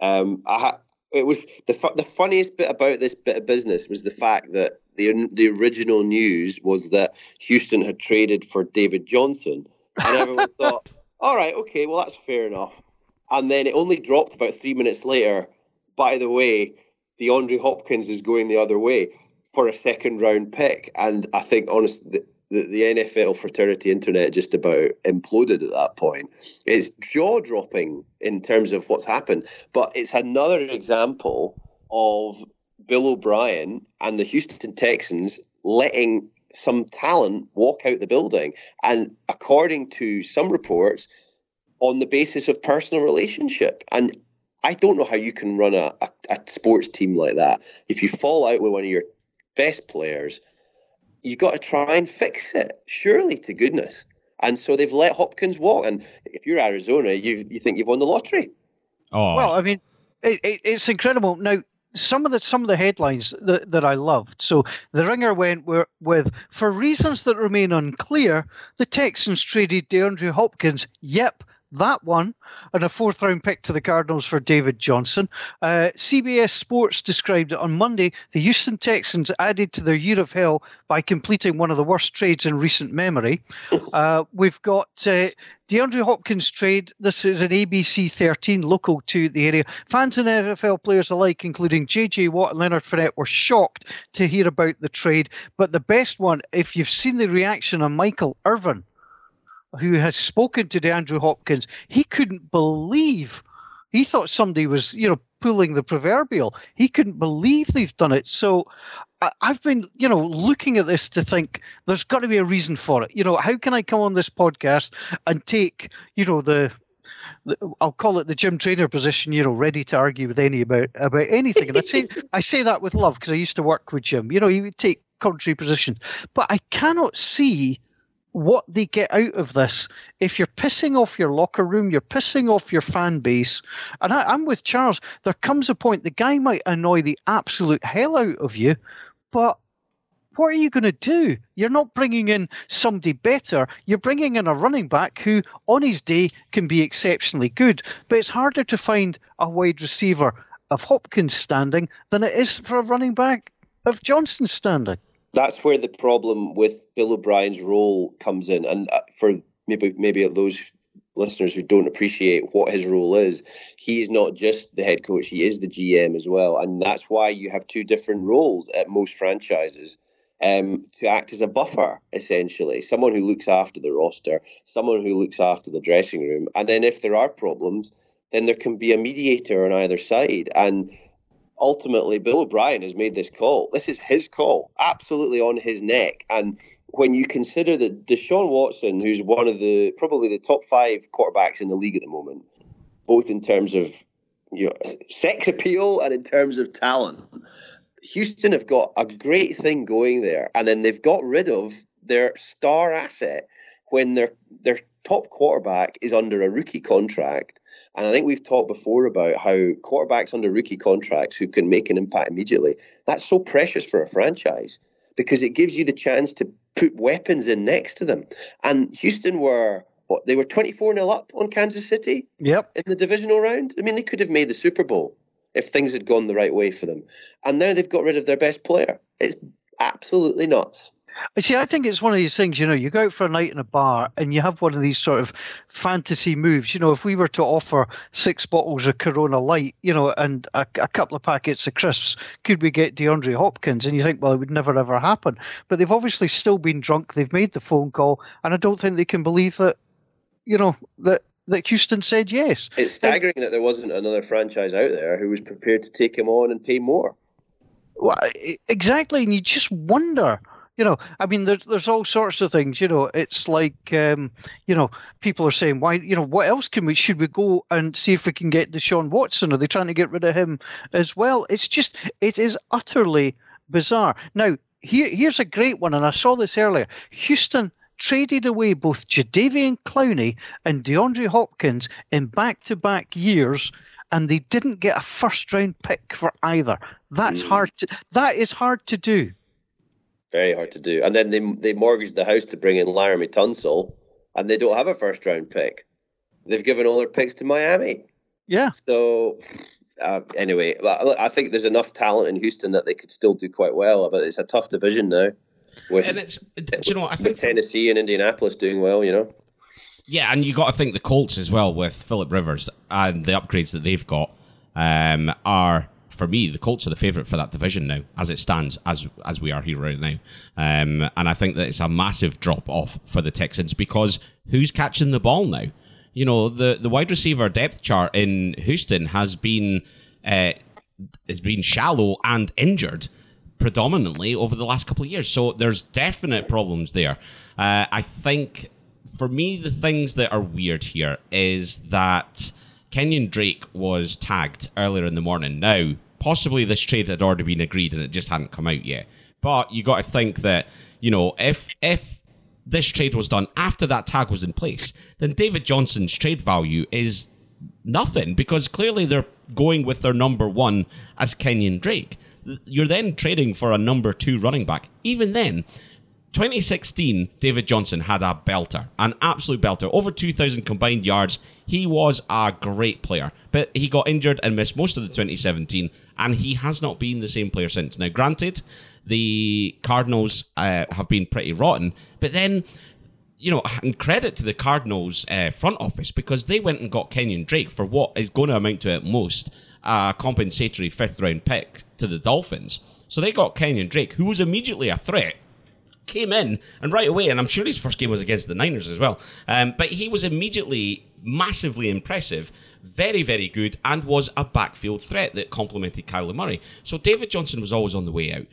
Um, I ha- it was the fu- the funniest bit about this bit of business was the fact that the the original news was that Houston had traded for David Johnson, and everyone thought, all right, okay, well that's fair enough. And then it only dropped about three minutes later. By the way, DeAndre Hopkins is going the other way for a second round pick. And I think, honestly, the, the NFL fraternity internet just about imploded at that point. It's jaw dropping in terms of what's happened, but it's another example of Bill O'Brien and the Houston Texans letting some talent walk out the building. And according to some reports, on the basis of personal relationship. And I don't know how you can run a, a, a sports team like that. If you fall out with one of your best players, you got to try and fix it. Surely to goodness. And so they've let Hopkins walk. And if you're Arizona, you you think you've won the lottery. Oh well, I mean, it, it, it's incredible. Now, some of the some of the headlines that, that I loved. So the Ringer went with for reasons that remain unclear, the Texans traded DeAndre Hopkins. Yep, that one, and a fourth round pick to the Cardinals for David Johnson. Uh, CBS Sports described it on Monday. The Houston Texans added to their year of hell by completing one of the worst trades in recent memory. Uh, we've got uh, DeAndre Hopkins trade. This is an ABC 13 local to the area. Fans and NFL players alike, including JJ Watt and Leonard Fournette, were shocked to hear about the trade. But the best one, if you've seen the reaction on Michael Irvin who has spoken to DeAndre Hopkins, he couldn't believe. He thought somebody was, you know, pulling the proverbial. He couldn't believe they've done it. So I've been, you know, looking at this to think there's got to be a reason for it. You know, how can I come on this podcast and take, you know, the I'll call it the gym trainer position, you know, ready to argue with any about about anything. And I say I say that with love because I used to work with Jim. You know, he would take contrary positions, but I cannot see what they get out of this. If you're pissing off your locker room, you're pissing off your fan base. And I, am with Charles. There comes a point the guy might annoy the absolute hell out of you, but what are you going to do? You're not bringing in somebody better. You're bringing in a running back who, on his day, can be exceptionally good. But it's harder to find a wide receiver of Hopkins standing than it is for a running back of Johnson standing that's where the problem with Bill O'Brien's role comes in. And uh, for maybe maybe those listeners who don't appreciate what his role is, he is not just the head coach; he is the GM as well. And that's why you have two different roles at most franchises. Um, to act as a buffer, essentially, someone who looks after the roster, someone who looks after the dressing room, and then if there are problems, then there can be a mediator on either side. And ultimately Bill O'Brien has made this call. This is his call, absolutely on his neck. And when you consider that Deshaun Watson, who's one of the probably the top five quarterbacks in the league at the moment, both in terms of you know sex appeal and in terms of talent, Houston have got a great thing going there, and then they've got rid of their star asset when their their top quarterback is under a rookie contract and I think we've talked before about how quarterbacks under rookie contracts who can make an impact immediately, that's so precious for a franchise because it gives you the chance to put weapons in next to them. And Houston were what they were 24 0 up on Kansas City yep. in the divisional round. I mean, they could have made the Super Bowl if things had gone the right way for them. And now they've got rid of their best player. It's absolutely nuts. See, I think it's one of these things, you know, you go out for a night in a bar and you have one of these sort of fantasy moves. You know, if we were to offer six bottles of Corona Light, you know, and a, a couple of packets of crisps, could we get DeAndre Hopkins? And you think, well, it would never ever happen. But they've obviously still been drunk. They've made the phone call, and I don't think they can believe that, you know, that that Houston said yes. It's staggering and, that there wasn't another franchise out there who was prepared to take him on and pay more. Well, exactly, and you just wonder you know, I mean, there's there's all sorts of things. You know, it's like, um, you know, people are saying, why, you know, what else can we? Should we go and see if we can get the Deshaun Watson? Are they trying to get rid of him as well? It's just, it is utterly bizarre. Now, here, here's a great one, and I saw this earlier. Houston traded away both Jadeveon Clowney and DeAndre Hopkins in back-to-back years and they didn't get a first round pick for either. That's mm. hard to that is hard to do. Very hard to do. And then they they mortgaged the house to bring in Laremy Tunsil, and they don't have a first round pick. They've given all their picks to Miami. Yeah. So uh, anyway, I think there's enough talent in Houston that they could still do quite well, but it's a tough division now. With, and it's, you know, I think Tennessee and Indianapolis doing well, you know. Yeah, and you got to think the Colts as well with Philip Rivers and the upgrades that they've got um, are for me, the Colts are the favourite for that division now, as it stands, as as we are here right now. Um, and I think that it's a massive drop off for the Texans because who's catching the ball now? You know, the the wide receiver depth chart in Houston has been uh, has been shallow and injured predominantly over the last couple of years. So there's definite problems there. Uh, I think for me, the things that are weird here is that Kenyon Drake was tagged earlier in the morning. Now, possibly this trade had already been agreed and it just hadn't come out yet. But you got to think that you know if if this trade was done after that tag was in place, then David Johnson's trade value is nothing because clearly they're going with their number one as Kenyon Drake. You're then trading for a number two running back. Even then, 2016, David Johnson had a belter, an absolute belter, over 2,000 combined yards. He was a great player, but he got injured and missed most of the 2017, and he has not been the same player since. Now, granted, the Cardinals uh, have been pretty rotten, but then, you know, and credit to the Cardinals uh, front office because they went and got Kenyon Drake for what is going to amount to at most a compensatory fifth round pick to the Dolphins. So they got Kenyon Drake, who was immediately a threat came in and right away, and I'm sure his first game was against the Niners as well. Um, but he was immediately massively impressive, very, very good, and was a backfield threat that complemented Kyler Murray. So David Johnson was always on the way out.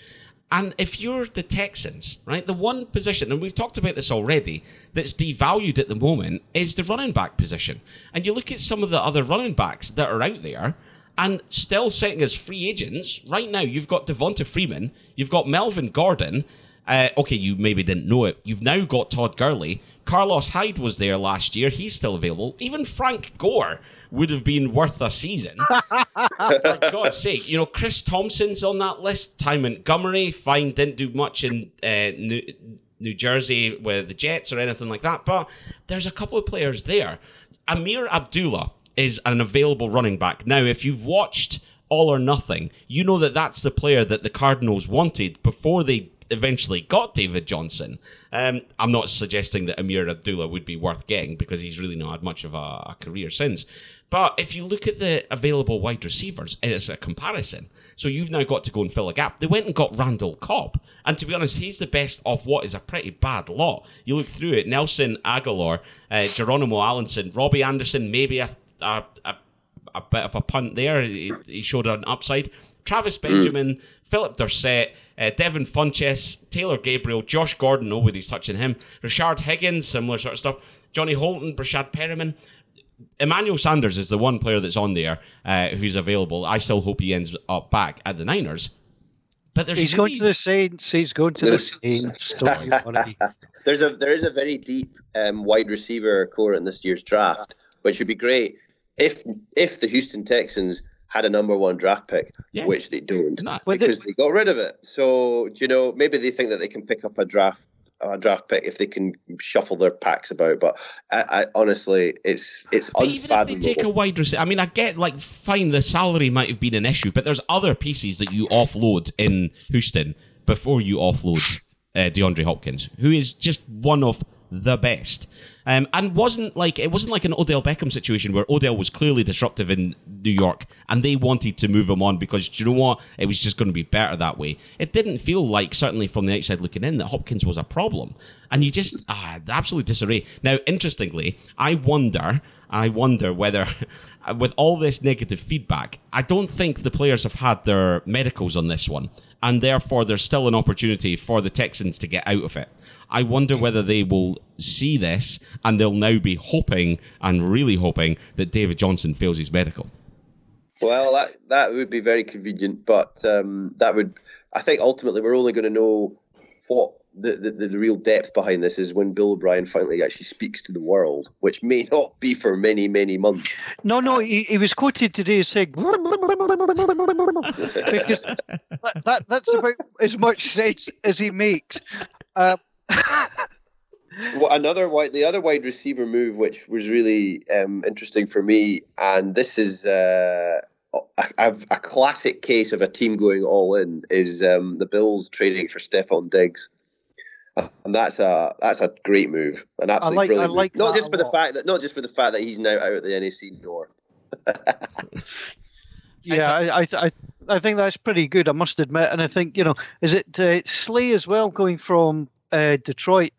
And if you're the Texans, right, the one position, and we've talked about this already, that's devalued at the moment is the running back position. And you look at some of the other running backs that are out there, and still sitting as free agents right now. You've got Devonta Freeman, you've got Melvin Gordon, uh, okay, you maybe didn't know it. You've now got Todd Gurley. Carlos Hyde was there last year. He's still available. Even Frank Gore would have been worth a season. For God's sake. You know, Chris Thompson's on that list. Ty Montgomery, fine, didn't do much in uh, New, New Jersey with the Jets or anything like that. But there's a couple of players there. Ameer Abdullah is an available running back. Now, if you've watched All or Nothing, you know that that's the player that the Cardinals wanted before they eventually got David Johnson. Um, I'm not suggesting that Ameer Abdullah would be worth getting because he's really not had much of a, a career since. But if you look at the available wide receivers, it's a comparison. So you've now got to go and fill a gap. They went and got Randall Cobb. And to be honest, he's the best of what is a pretty bad lot. You look through it Nelson Agholor, uh, Geronimo Allison, Robbie Anderson, maybe a, a, a, a, bit of a punt there. He, he showed an upside. Travis hmm. Benjamin, mm. Phillip Dorsett, uh, Devin Funchess, Taylor Gabriel, Josh Gordon, nobody's touching him. Rashard Higgins, similar sort of stuff. Johnny Holton, Breshad Perriman. Emmanuel Sanders is the one player that's on there uh, who's available. I still hope he ends up back at the Niners. But there's he's going to the Saints. He's going to the Saints. there's a there is a very deep um, wide receiver corps in this year's draft, which would be great if if the Houston Texans had a number one draft pick, yeah. which they don't Not, because they got rid of it. So you know maybe they think that they can pick up a draft a draft pick if they can shuffle their packs about. But I, I honestly, it's it's but unfathomable. Even if they take a wide receiver, I mean, I get like fine, the salary might have been an issue, but there's other pieces that you offload in Houston before you offload uh, DeAndre Hopkins, who is just one of the best. Um, and wasn't like it wasn't like an Odell Beckham situation where Odell was clearly disruptive in New York and they wanted to move him on because you know what it was just going to be better that way. It didn't feel like certainly from the outside looking in that Hopkins was a problem, and you just ah absolute disarray. Now, interestingly, I wonder. I wonder whether, with all this negative feedback, I don't think the players have had their medicals on this one, and therefore there's still an opportunity for the Texans to get out of it. I wonder whether they will see this and they'll now be hoping and really hoping that David Johnson fails his medical. Well, that that would be very convenient, but um, that would I think ultimately we're only going to know what the, the, the real depth behind this is when Bill O'Brien finally actually speaks to the world, which may not be for many, many months. No, no, he, he was quoted today saying because that, that, that's about as much sense as he makes. Uh, well, another wide, the other wide receiver move, which was really um, interesting for me, and this is uh, a, a, classic case of a team going all in, is um, the Bills trading for Stefon Diggs, and that's a that's a great move, an absolutely like, brilliant. Like not just for the fact that not just for the fact that he's now out at the NFC North. yeah, I, I I think that's pretty good. I must admit, and I think you know, is it uh, Slay as well going from uh, Detroit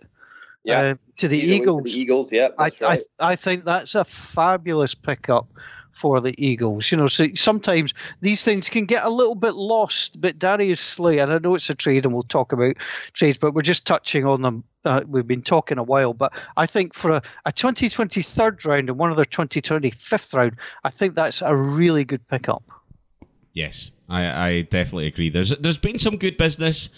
yeah. Uh, to the He's Eagles. The Eagles, yeah. I, right. I I think that's a fabulous pickup for the Eagles. You know, so sometimes these things can get a little bit lost. But Darius Slay, and I know it's a trade, and we'll talk about trades, but we're just touching on them. Uh, we've been talking a while, but I think for a, a 2020 third round and one of their 2020 fifth round, I think that's a really good pickup. Yes, I, I definitely agree. There's there's been some good business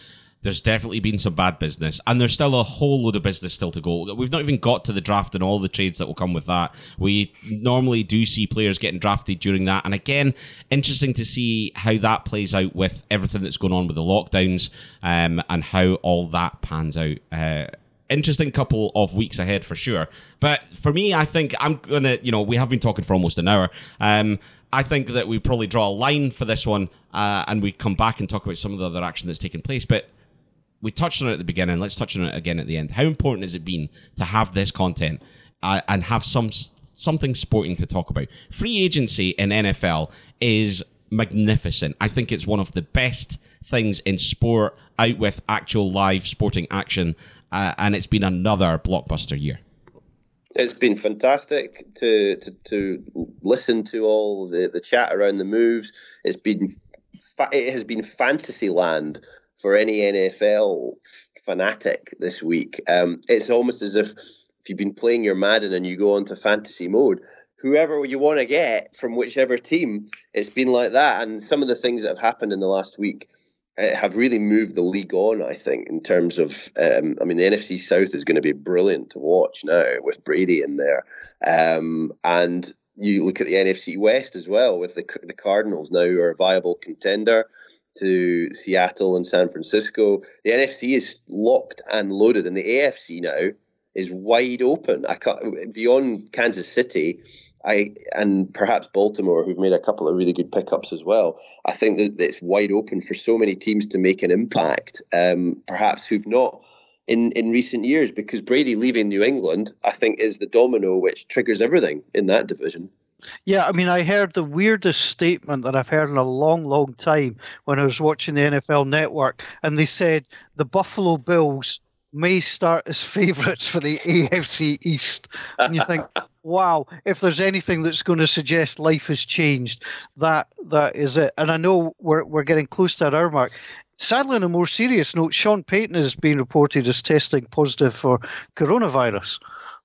there's definitely been some bad business, and there's still a whole load of business still to go. We've not even got to the draft and all the trades that will come with that. We normally do see players getting drafted during that, and again, interesting to see how that plays out with everything that's going on with the lockdowns um, and how all that pans out. Uh, interesting couple of weeks ahead for sure. But for me, I think I'm gonna, you know, we have been talking for almost an hour. Um, I think that we probably draw a line for this one, uh, and we come back and talk about some of the other action that's taken place. But we touched on it at the beginning. Let's touch on it again at the end. How important has it been to have this content uh, and have some something sporting to talk about? Free agency in NFL is magnificent. I think it's one of the best things in sport out with actual live sporting action, uh, and it's been another blockbuster year. It's been fantastic to to, to listen to all the, the chat around the moves. It's been it has been fantasy land for any NFL fanatic this week. Um, it's almost as if if you've been playing your Madden and you go onto fantasy mode, whoever you want to get from whichever team, it's been like that. And some of the things that have happened in the last week uh, have really moved the league on. I think in terms of, um, I mean, the NFC South is going to be brilliant to watch now with Brady in there, um, and you look at the NFC West as well with the the Cardinals now who are a viable contender to Seattle and San Francisco. The NFC is locked and loaded, and the AFC now is wide open. I can't, beyond Kansas City, I and perhaps Baltimore, who've made a couple of really good pickups as well. I think that it's wide open for so many teams to make an impact. Um, perhaps who've not in in recent years, because Brady leaving New England, I think, is the domino which triggers everything in that division. Yeah, I mean, I heard the weirdest statement that I've heard in a long, long time when I was watching the NFL Network, and they said the Buffalo Bills may start as favourites for the AFC East. And you think, wow, if there's anything that's going to suggest life has changed, that that is it. And I know we're we're getting close to that hour mark. Sadly, on a more serious note, Sean Payton has been reported as testing positive for coronavirus.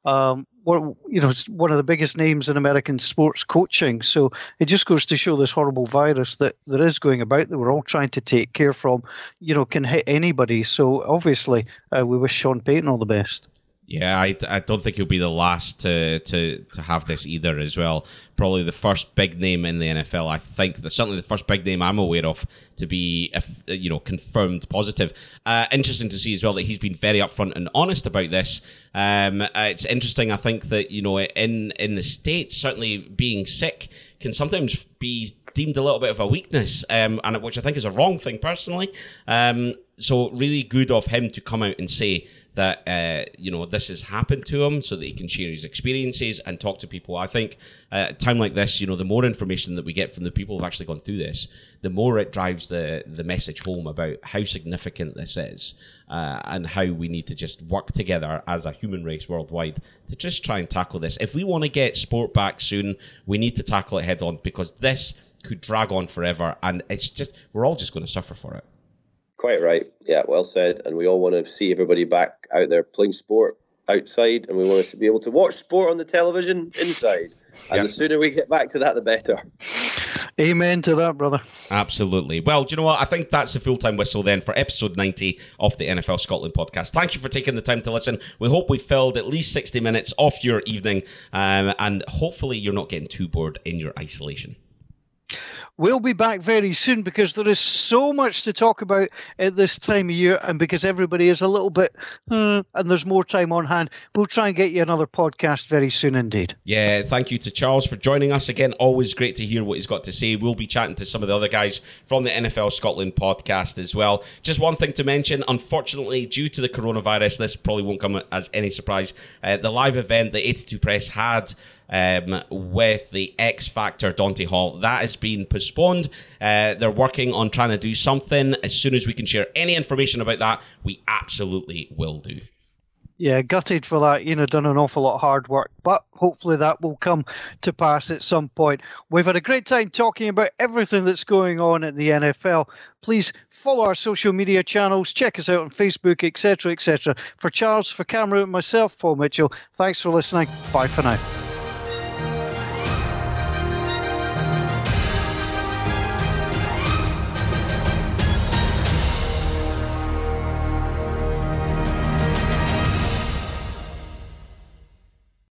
Um, you know, one of the biggest names in American sports coaching. So it just goes to show this horrible virus that there is going about that we're all trying to take care from, you know, can hit anybody. So obviously, uh, we wish Sean Payton all the best. Yeah, I, I don't think he'll be the last to, to, to have this either as well. Probably the first big name in the NFL. I think certainly the first big name I'm aware of to be you know confirmed positive. Uh, interesting to see as well that he's been very upfront and honest about this. Um, uh, it's interesting. I think that you know in in the states certainly being sick can sometimes be deemed a little bit of a weakness, um, and which I think is a wrong thing personally. Um, so really good of him to come out and say that uh, you know this has happened to him, so that he can share his experiences and talk to people. I think at a time like this, you know, the more information that we get from the people who've actually gone through this, the more it drives the the message home about how significant this is uh, and how we need to just work together as a human race worldwide to just try and tackle this. If we want to get sport back soon, we need to tackle it head on because this could drag on forever, and it's just we're all just going to suffer for it. Quite right. Yeah, well said. And we all want to see everybody back out there playing sport outside, and we want to be able to watch sport on the television inside. And yep. the sooner we get back to that, the better. Amen to that, brother. Absolutely. Well, do you know what? I think that's a full time whistle then for episode 90 of the NFL Scotland podcast. Thank you for taking the time to listen. We hope we filled at least 60 minutes off your evening, um, and hopefully you're not getting too bored in your isolation. We'll be back very soon because there is so much to talk about at this time of year, and because everybody is a little bit, hmm, and there's more time on hand, we'll try and get you another podcast very soon indeed. Yeah, thank you to Charles for joining us again. Always great to hear what he's got to say. We'll be chatting to some of the other guys from the NFL Scotland podcast as well. Just one thing to mention unfortunately, due to the coronavirus, this probably won't come as any surprise. Uh, the live event that 82 Press had um, with the X Factor Dante Hall. That has been postponed. Uh, they're working on trying to do something. As soon as we can share any information about that, we absolutely will do. Yeah, gutted for that. You know, done an awful lot of hard work, but hopefully that will come to pass at some point. We've had a great time talking about everything that's going on in the NFL. Please follow our social media channels, check us out on Facebook, etc., etc. For Charles, for Cameron, myself, Paul Mitchell, thanks for listening. Bye for now.